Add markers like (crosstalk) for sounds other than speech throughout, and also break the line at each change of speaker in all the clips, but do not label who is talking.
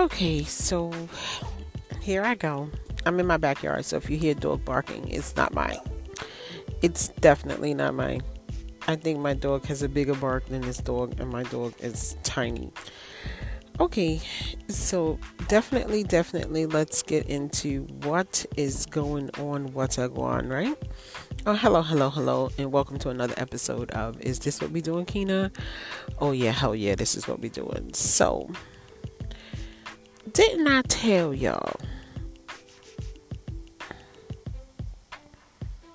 Okay, so here I go. I'm in my backyard, so if you hear dog barking, it's not mine. It's definitely not mine. I think my dog has a bigger bark than this dog, and my dog is tiny. Okay, so definitely, definitely, let's get into what is going on, what's going on, right? Oh, hello, hello, hello, and welcome to another episode of Is This What We Doing, Kina? Oh, yeah, hell yeah, this is what we're doing. So, didn't I tell y'all?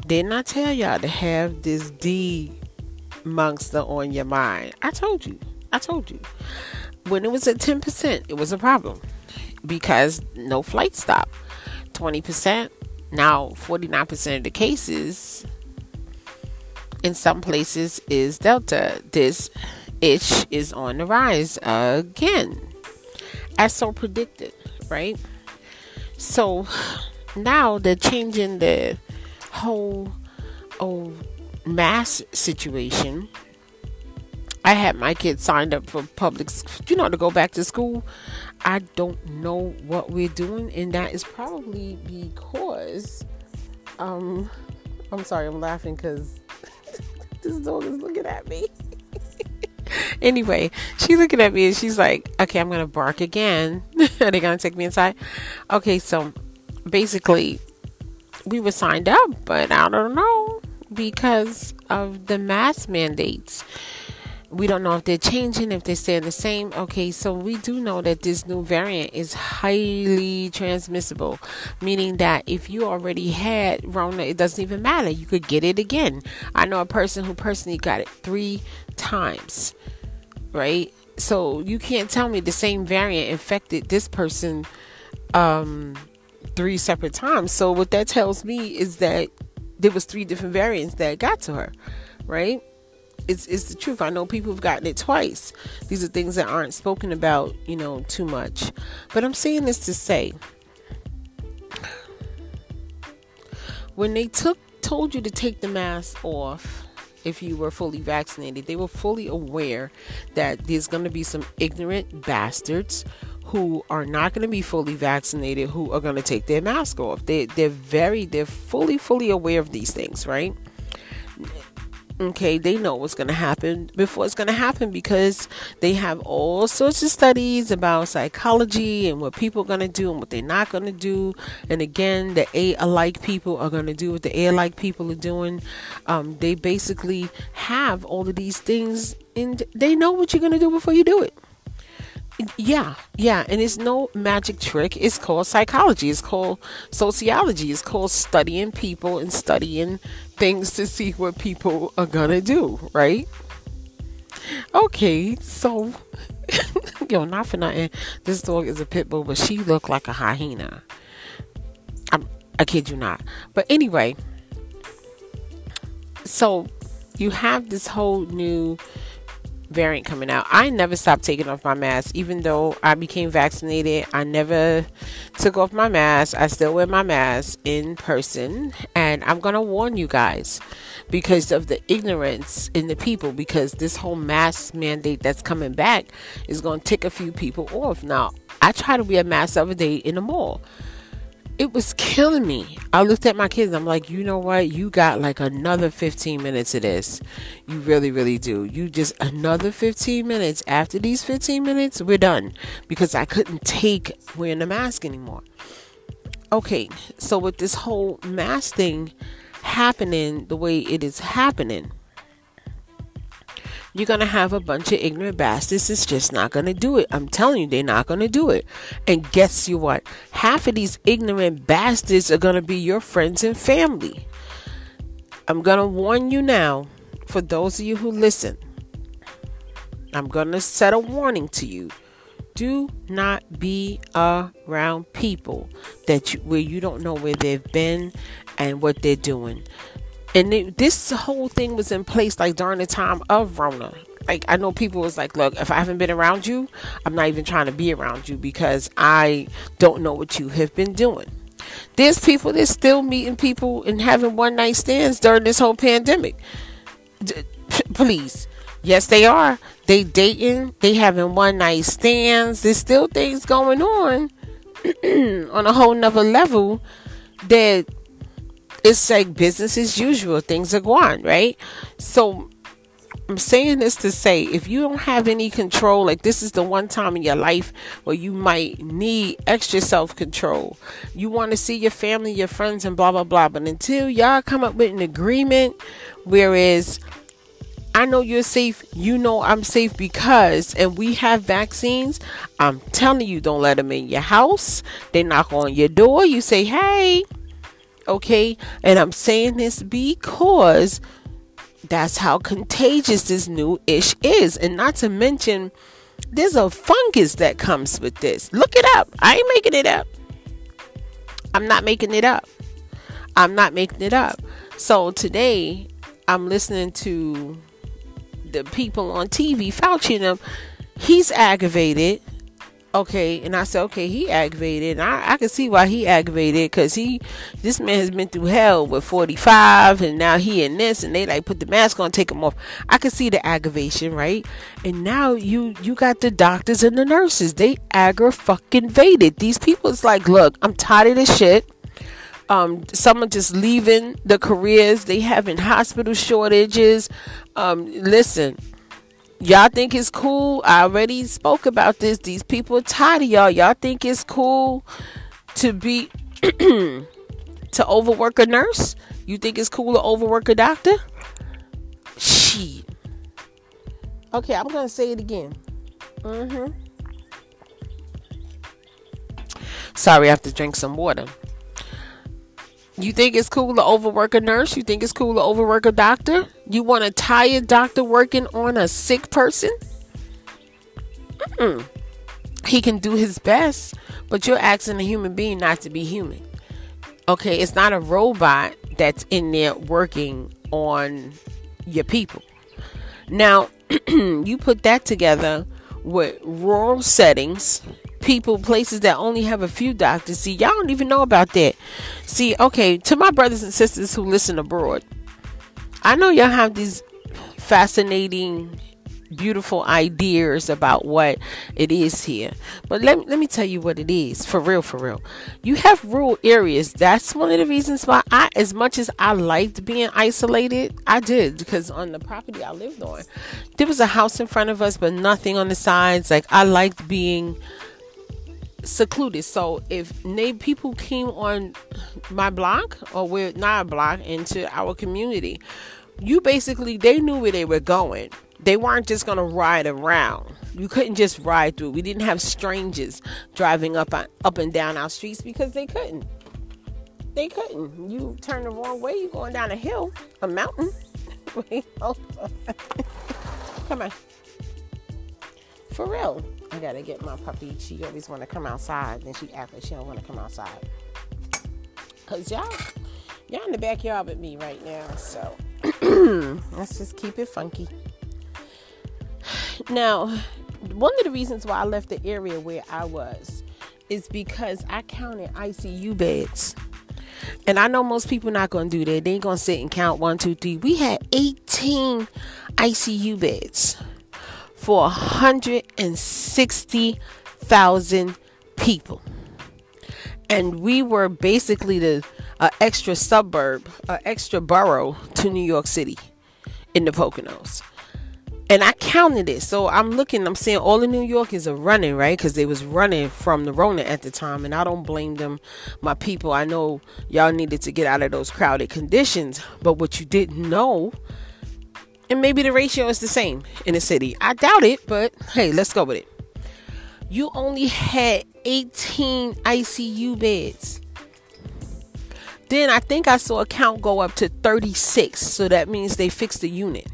Didn't I tell y'all to have this D monster on your mind? I told you. I told you. When it was at 10%, it was a problem because no flight stop. 20%, now 49% of the cases in some places is Delta. This itch is on the rise again as so predicted, right? So now they're changing the whole oh mass situation. I had my kids signed up for public, you know, to go back to school. I don't know what we're doing, and that is probably because, um, I'm sorry, I'm laughing because (laughs) this dog is looking at me. (laughs) anyway, she's looking at me and she's like, okay, I'm going to bark again. (laughs) Are they going to take me inside? Okay, so basically, we were signed up, but I don't know because of the mask mandates. We don't know if they're changing, if they're staying the same. Okay, so we do know that this new variant is highly transmissible, meaning that if you already had Rona, it doesn't even matter. You could get it again. I know a person who personally got it three times right? So you can't tell me the same variant infected this person um, three separate times. So what that tells me is that there was three different variants that got to her, right? It's it's the truth. I know people have gotten it twice. These are things that aren't spoken about, you know, too much. But I'm saying this to say when they took told you to take the mask off if you were fully vaccinated. They were fully aware that there's going to be some ignorant bastards who are not going to be fully vaccinated who are going to take their mask off. They they're very they're fully fully aware of these things, right? Okay they know what's going to happen before it's going to happen because they have all sorts of studies about psychology and what people are going to do and what they're not going to do and again the a alike people are going to do what the a alike people are doing um, they basically have all of these things and they know what you're going to do before you do it yeah, yeah, and it's no magic trick. It's called psychology. It's called sociology. It's called studying people and studying things to see what people are gonna do, right? Okay, so (laughs) yo, not for nothing. This dog is a pit bull, but she looked like a hyena. I'm, I kid you not. But anyway, so you have this whole new variant coming out. I never stopped taking off my mask, even though I became vaccinated. I never took off my mask. I still wear my mask in person, and I'm gonna warn you guys because of the ignorance in the people. Because this whole mask mandate that's coming back is gonna tick a few people off. Now, I try to wear a mask every day in the mall it was killing me. I looked at my kids. I'm like, you know what? You got like another 15 minutes of this. You really, really do. You just another 15 minutes. After these 15 minutes, we're done because I couldn't take wearing a mask anymore. Okay, so with this whole mask thing happening the way it is happening, you're going to have a bunch of ignorant bastards that's just not going to do it. I'm telling you, they're not going to do it. And guess you what? Half of these ignorant bastards are going to be your friends and family. I'm going to warn you now, for those of you who listen, I'm going to set a warning to you. Do not be around people that you, where you don't know where they've been and what they're doing and it, this whole thing was in place like during the time of Rona. Like I know people was like, look, if I haven't been around you, I'm not even trying to be around you because I don't know what you have been doing. There's people that's still meeting people and having one night stands during this whole pandemic. Please, yes, they are. They dating, they having one night stands. There's still things going on (clears throat) on a whole nother level that it's like business as usual. Things are going, right? So I'm saying this to say if you don't have any control, like this is the one time in your life where you might need extra self control. You want to see your family, your friends, and blah blah blah. But until y'all come up with an agreement, whereas I know you're safe, you know I'm safe because, and we have vaccines. I'm telling you, don't let them in your house. They knock on your door. You say, hey, okay. And I'm saying this because that's how contagious this new ish is. And not to mention, there's a fungus that comes with this. Look it up. I ain't making it up. I'm not making it up. I'm not making it up. So today, I'm listening to the people on TV, Fauci and them. He's aggravated okay and i said okay he aggravated and i, I can see why he aggravated because he this man has been through hell with 45 and now he in this and they like put the mask on take him off. I can see the aggravation right? And now you you got the doctors and the nurses. They aggra fucking vaded these people it's like look i'm tired of this shit. Um, some are just leaving the careers. They having hospital shortages. Um, listen Y'all think it's cool? I already spoke about this. These people are tired of y'all. Y'all think it's cool to be (clears throat) to overwork a nurse? You think it's cool to overwork a doctor? Shit. Okay, I'm gonna say it again. Mm-hmm. Sorry, I have to drink some water. You think it's cool to overwork a nurse? You think it's cool to overwork a doctor? You want a tired doctor working on a sick person? Mm-mm. He can do his best, but you're asking a human being not to be human. Okay, it's not a robot that's in there working on your people. Now, (clears throat) you put that together with rural settings people, places that only have a few doctors. See, y'all don't even know about that. See, okay, to my brothers and sisters who listen abroad, I know y'all have these fascinating, beautiful ideas about what it is here. But let, let me tell you what it is for real, for real. You have rural areas. That's one of the reasons why I, as much as I liked being isolated, I did because on the property I lived on, there was a house in front of us, but nothing on the sides. Like I liked being secluded. So if people came on my block or with not a block into our community, you basically they knew where they were going. They weren't just gonna ride around. You couldn't just ride through. We didn't have strangers driving up on, up and down our streets because they couldn't. They couldn't. You turn the wrong way. you're going down a hill, a mountain. (laughs) (laughs) Come on. For real. I gotta get my puppy. She always wanna come outside. Then she act like she don't wanna come outside. Cause y'all, y'all in the backyard with me right now. So (clears throat) let's just keep it funky. (sighs) Now, one of the reasons why I left the area where I was is because I counted ICU beds. And I know most people not gonna do that. They ain't gonna sit and count one, two, three. We had 18 ICU beds for 160,000 people. And we were basically the uh, extra suburb, uh, extra borough to New York City in the Poconos. And I counted it. So I'm looking, I'm seeing all the New Yorkers are running, right? Because they was running from the Rona at the time. And I don't blame them, my people. I know y'all needed to get out of those crowded conditions. But what you didn't know and maybe the ratio is the same in the city. I doubt it, but hey, let's go with it. You only had 18 ICU beds. Then I think I saw a count go up to 36. So that means they fixed the unit.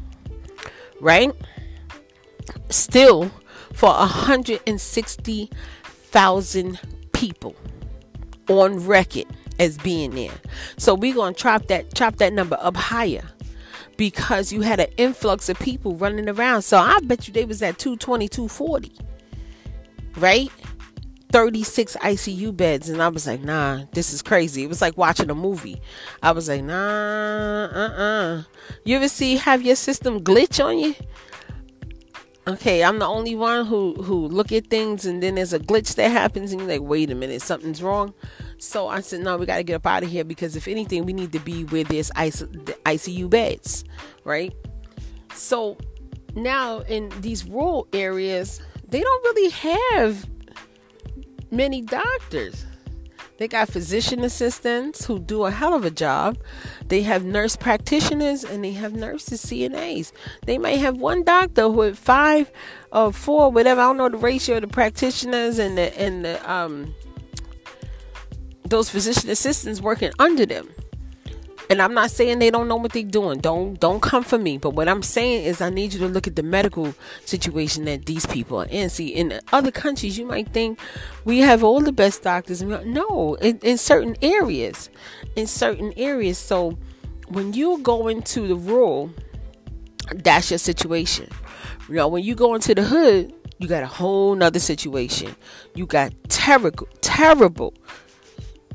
Right? Still for 160,000 people on record as being there. So we're going to chop that chop that number up higher because you had an influx of people running around. So I bet you they was at 220, 240. Right? 36 ICU beds. And I was like, nah, this is crazy. It was like watching a movie. I was like, nah, uh uh. You ever see have your system glitch on you? Okay, I'm the only one who who look at things and then there's a glitch that happens and you're like, wait a minute, something's wrong. So I said, no, we got to get up out of here because if anything, we need to be where there's ICU beds, right? So now in these rural areas, they don't really have many doctors. They got physician assistants who do a hell of a job. They have nurse practitioners and they have nurses, CNAs. They might have one doctor with five or four, whatever. I don't know the ratio of the practitioners and the and the um those physician assistants working under them. And I'm not saying they don't know what they're doing. Don't don't come for me. But what I'm saying is I need you to look at the medical situation that these people are in. See, in other countries, you might think we have all the best doctors. No, in, in certain areas, in certain areas. So when you go into the rural, that's your situation. You know, when you go into the hood, you got a whole nother situation. You got terrible, terrible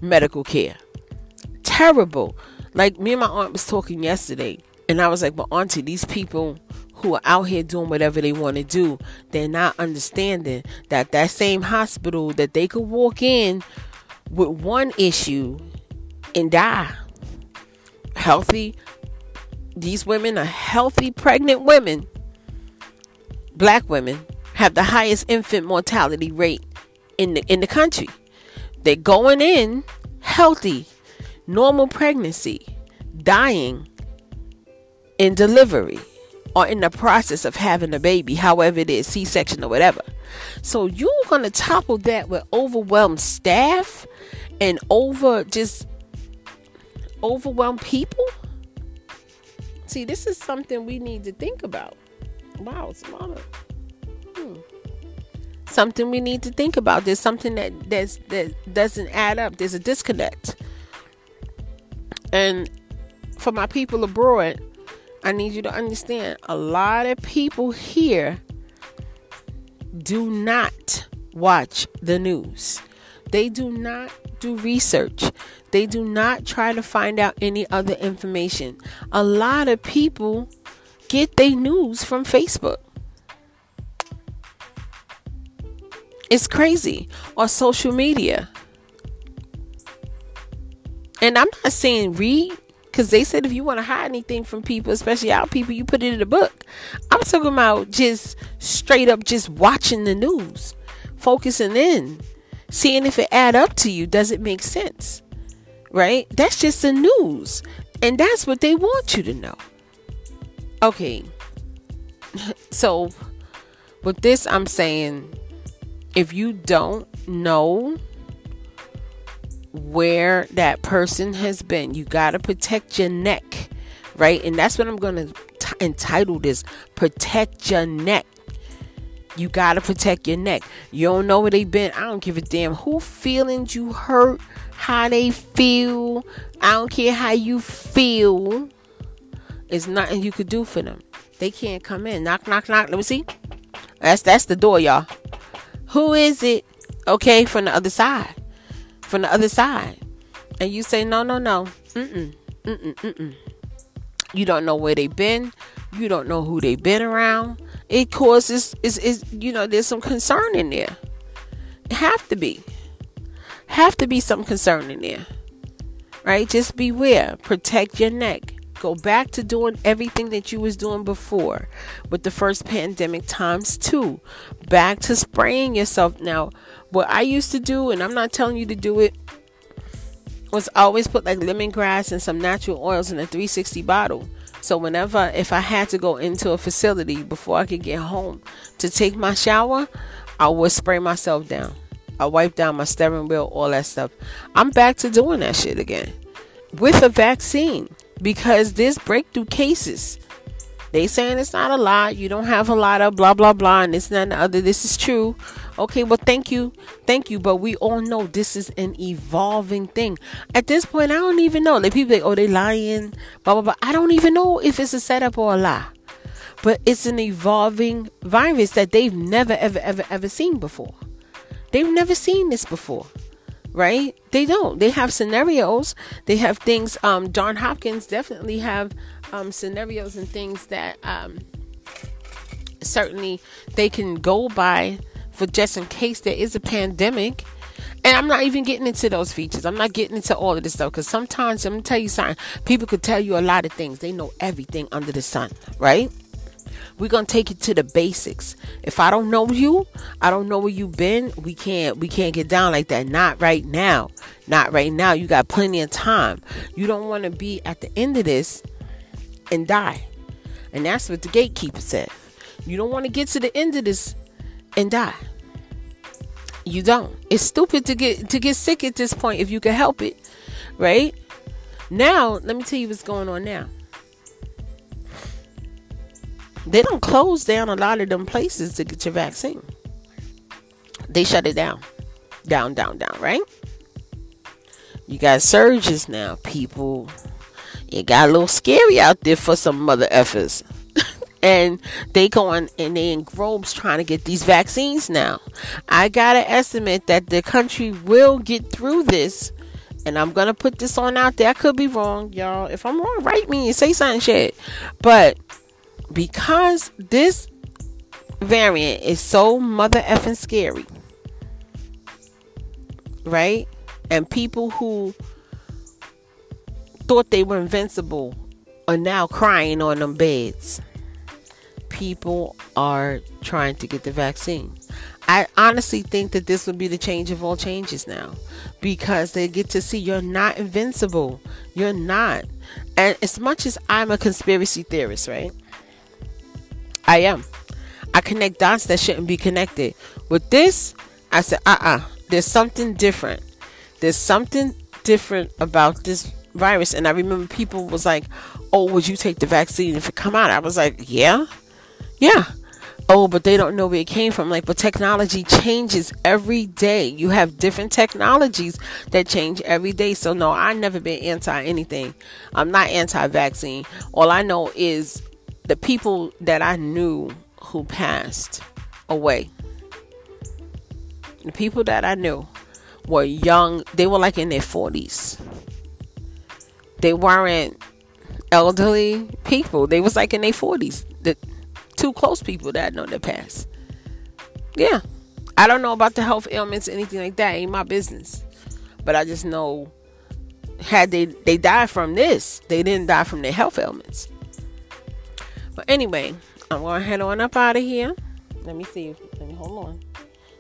medical care. Terrible like me and my aunt was talking yesterday, and I was like, "But auntie, these people who are out here doing whatever they want to do, they're not understanding that that same hospital that they could walk in with one issue and die. Healthy, these women are healthy pregnant women, black women, have the highest infant mortality rate in the in the country. They're going in healthy normal pregnancy, dying in delivery, or in the process of having a baby, however it is, C section or whatever. So you're going to topple that with overwhelmed staff and over just overwhelmed people? See, this is something we need to think about. Wow, it's a lot of. Something we need to think about. There's something that that's, that doesn't add up. There's a disconnect. And for my people abroad, I need you to understand a lot of people here do not watch the news. They do not do research. They do not try to find out any other information. A lot of people get their news from Facebook. It's crazy. Or social media. And I'm not saying read, because they said if you want to hide anything from people, especially our people, you put it in a book. I'm talking about just straight up just watching the news, focusing in, seeing if it add up to you. Does it make sense? Right? That's just the news. And that's what they want you to know. Okay. (laughs) So with this, I'm saying if you don't know where that person has been. You got to protect your neck, right? And that's what I'm going to entitle this Protect Your Neck. You got to protect your neck. You don't know where they've been. I don't give a damn who feelings you hurt, how they feel. I don't care how you feel. It's nothing you could do for them. They can't come in. Knock, knock, knock. Let me see. That's that's the door, y'all. Who is it? Okay, from the other side from the other side. And you say, no, no, no. Mm-mm. Mm-mm. Mm-mm. You don't know where they've been. You don't know who they've been around. It causes, is, is, you know, there's some concern in there. Have to be. Have to be some concern in there. Right? Just beware. Protect your neck. Go back to doing everything that you was doing before with the first pandemic times two. Back to spraying yourself. Now, what I used to do, and I'm not telling you to do it, was always put like lemongrass and some natural oils in a 360 bottle. So whenever if I had to go into a facility before I could get home to take my shower, I would spray myself down. I wipe down my steering wheel, all that stuff. I'm back to doing that shit again with a vaccine because this breakthrough cases. They saying it's not a lot. You don't have a lot of blah blah blah, and this and the other. This is true. Okay, well, thank you, thank you. But we all know this is an evolving thing. At this point, I don't even know. Like people, like, oh, they lying, blah blah blah. I don't even know if it's a setup or a lie. But it's an evolving virus that they've never ever ever ever seen before. They've never seen this before right? They don't. They have scenarios. They have things. Um, Hopkins definitely have um, scenarios and things that um, certainly they can go by for just in case there is a pandemic. And I'm not even getting into those features. I'm not getting into all of this stuff because sometimes I'm gonna tell you something. People could tell you a lot of things. They know everything under the sun, right? We're gonna take it to the basics. If I don't know you, I don't know where you've been. We can't we can't get down like that. Not right now. Not right now. You got plenty of time. You don't want to be at the end of this and die. And that's what the gatekeeper said. You don't want to get to the end of this and die. You don't. It's stupid to get to get sick at this point if you can help it. Right? Now, let me tell you what's going on now. They don't close down a lot of them places to get your vaccine. They shut it down. Down, down, down, right? You got surges now, people. It got a little scary out there for some mother effers. (laughs) and they going and they in groves trying to get these vaccines now. I gotta estimate that the country will get through this. And I'm gonna put this on out there. I could be wrong, y'all. If I'm wrong, write me and say something shit. But because this variant is so mother effing scary, right? And people who thought they were invincible are now crying on them beds. People are trying to get the vaccine. I honestly think that this would be the change of all changes now because they get to see you're not invincible. You're not. And as much as I'm a conspiracy theorist, right? I am. I connect dots that shouldn't be connected. With this, I said, uh uh-uh, uh, there's something different. There's something different about this virus. And I remember people was like, oh, would you take the vaccine if it come out? I was like, yeah, yeah. Oh, but they don't know where it came from. Like, but technology changes every day. You have different technologies that change every day. So no, I never been anti anything. I'm not anti vaccine. All I know is the people that I knew who passed away, the people that I knew were young, they were like in their 40s. They weren't elderly people. They was like in their 40s. The two close people that I know that passed. Yeah. I don't know about the health ailments, anything like that. Ain't my business. But I just know had they they died from this, they didn't die from their health ailments. But anyway, I'm to head on up out of here. Let me see. Let me hold on.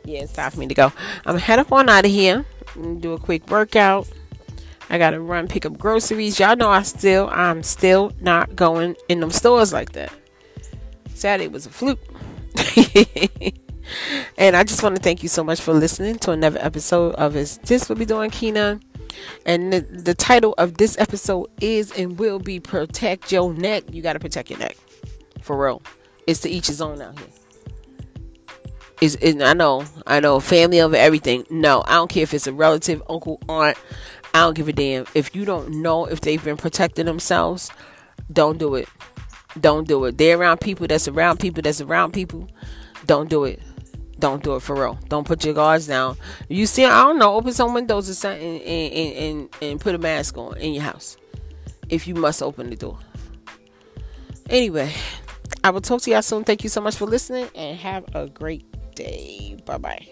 Yeah, it's time for me to go. I'm to head up on out of here and do a quick workout. I gotta run pick up groceries. Y'all know I still I'm still not going in them stores like that. Saturday was a fluke. (laughs) and I just want to thank you so much for listening to another episode of Is This What We Doing Kina? And the, the title of this episode is and will be Protect Your Neck. You gotta protect your neck. For real. It's to each his own out here. Is I know, I know, family over everything. No, I don't care if it's a relative, uncle, aunt. I don't give a damn. If you don't know if they've been protecting themselves, don't do it. Don't do it. They're around people that's around people that's around people. Don't do it. Don't do it for real. Don't put your guards down. You see, I don't know, open some windows or something and, and, and, and put a mask on in your house. If you must open the door. Anyway, I will talk to y'all soon. Thank you so much for listening and have a great day. Bye bye.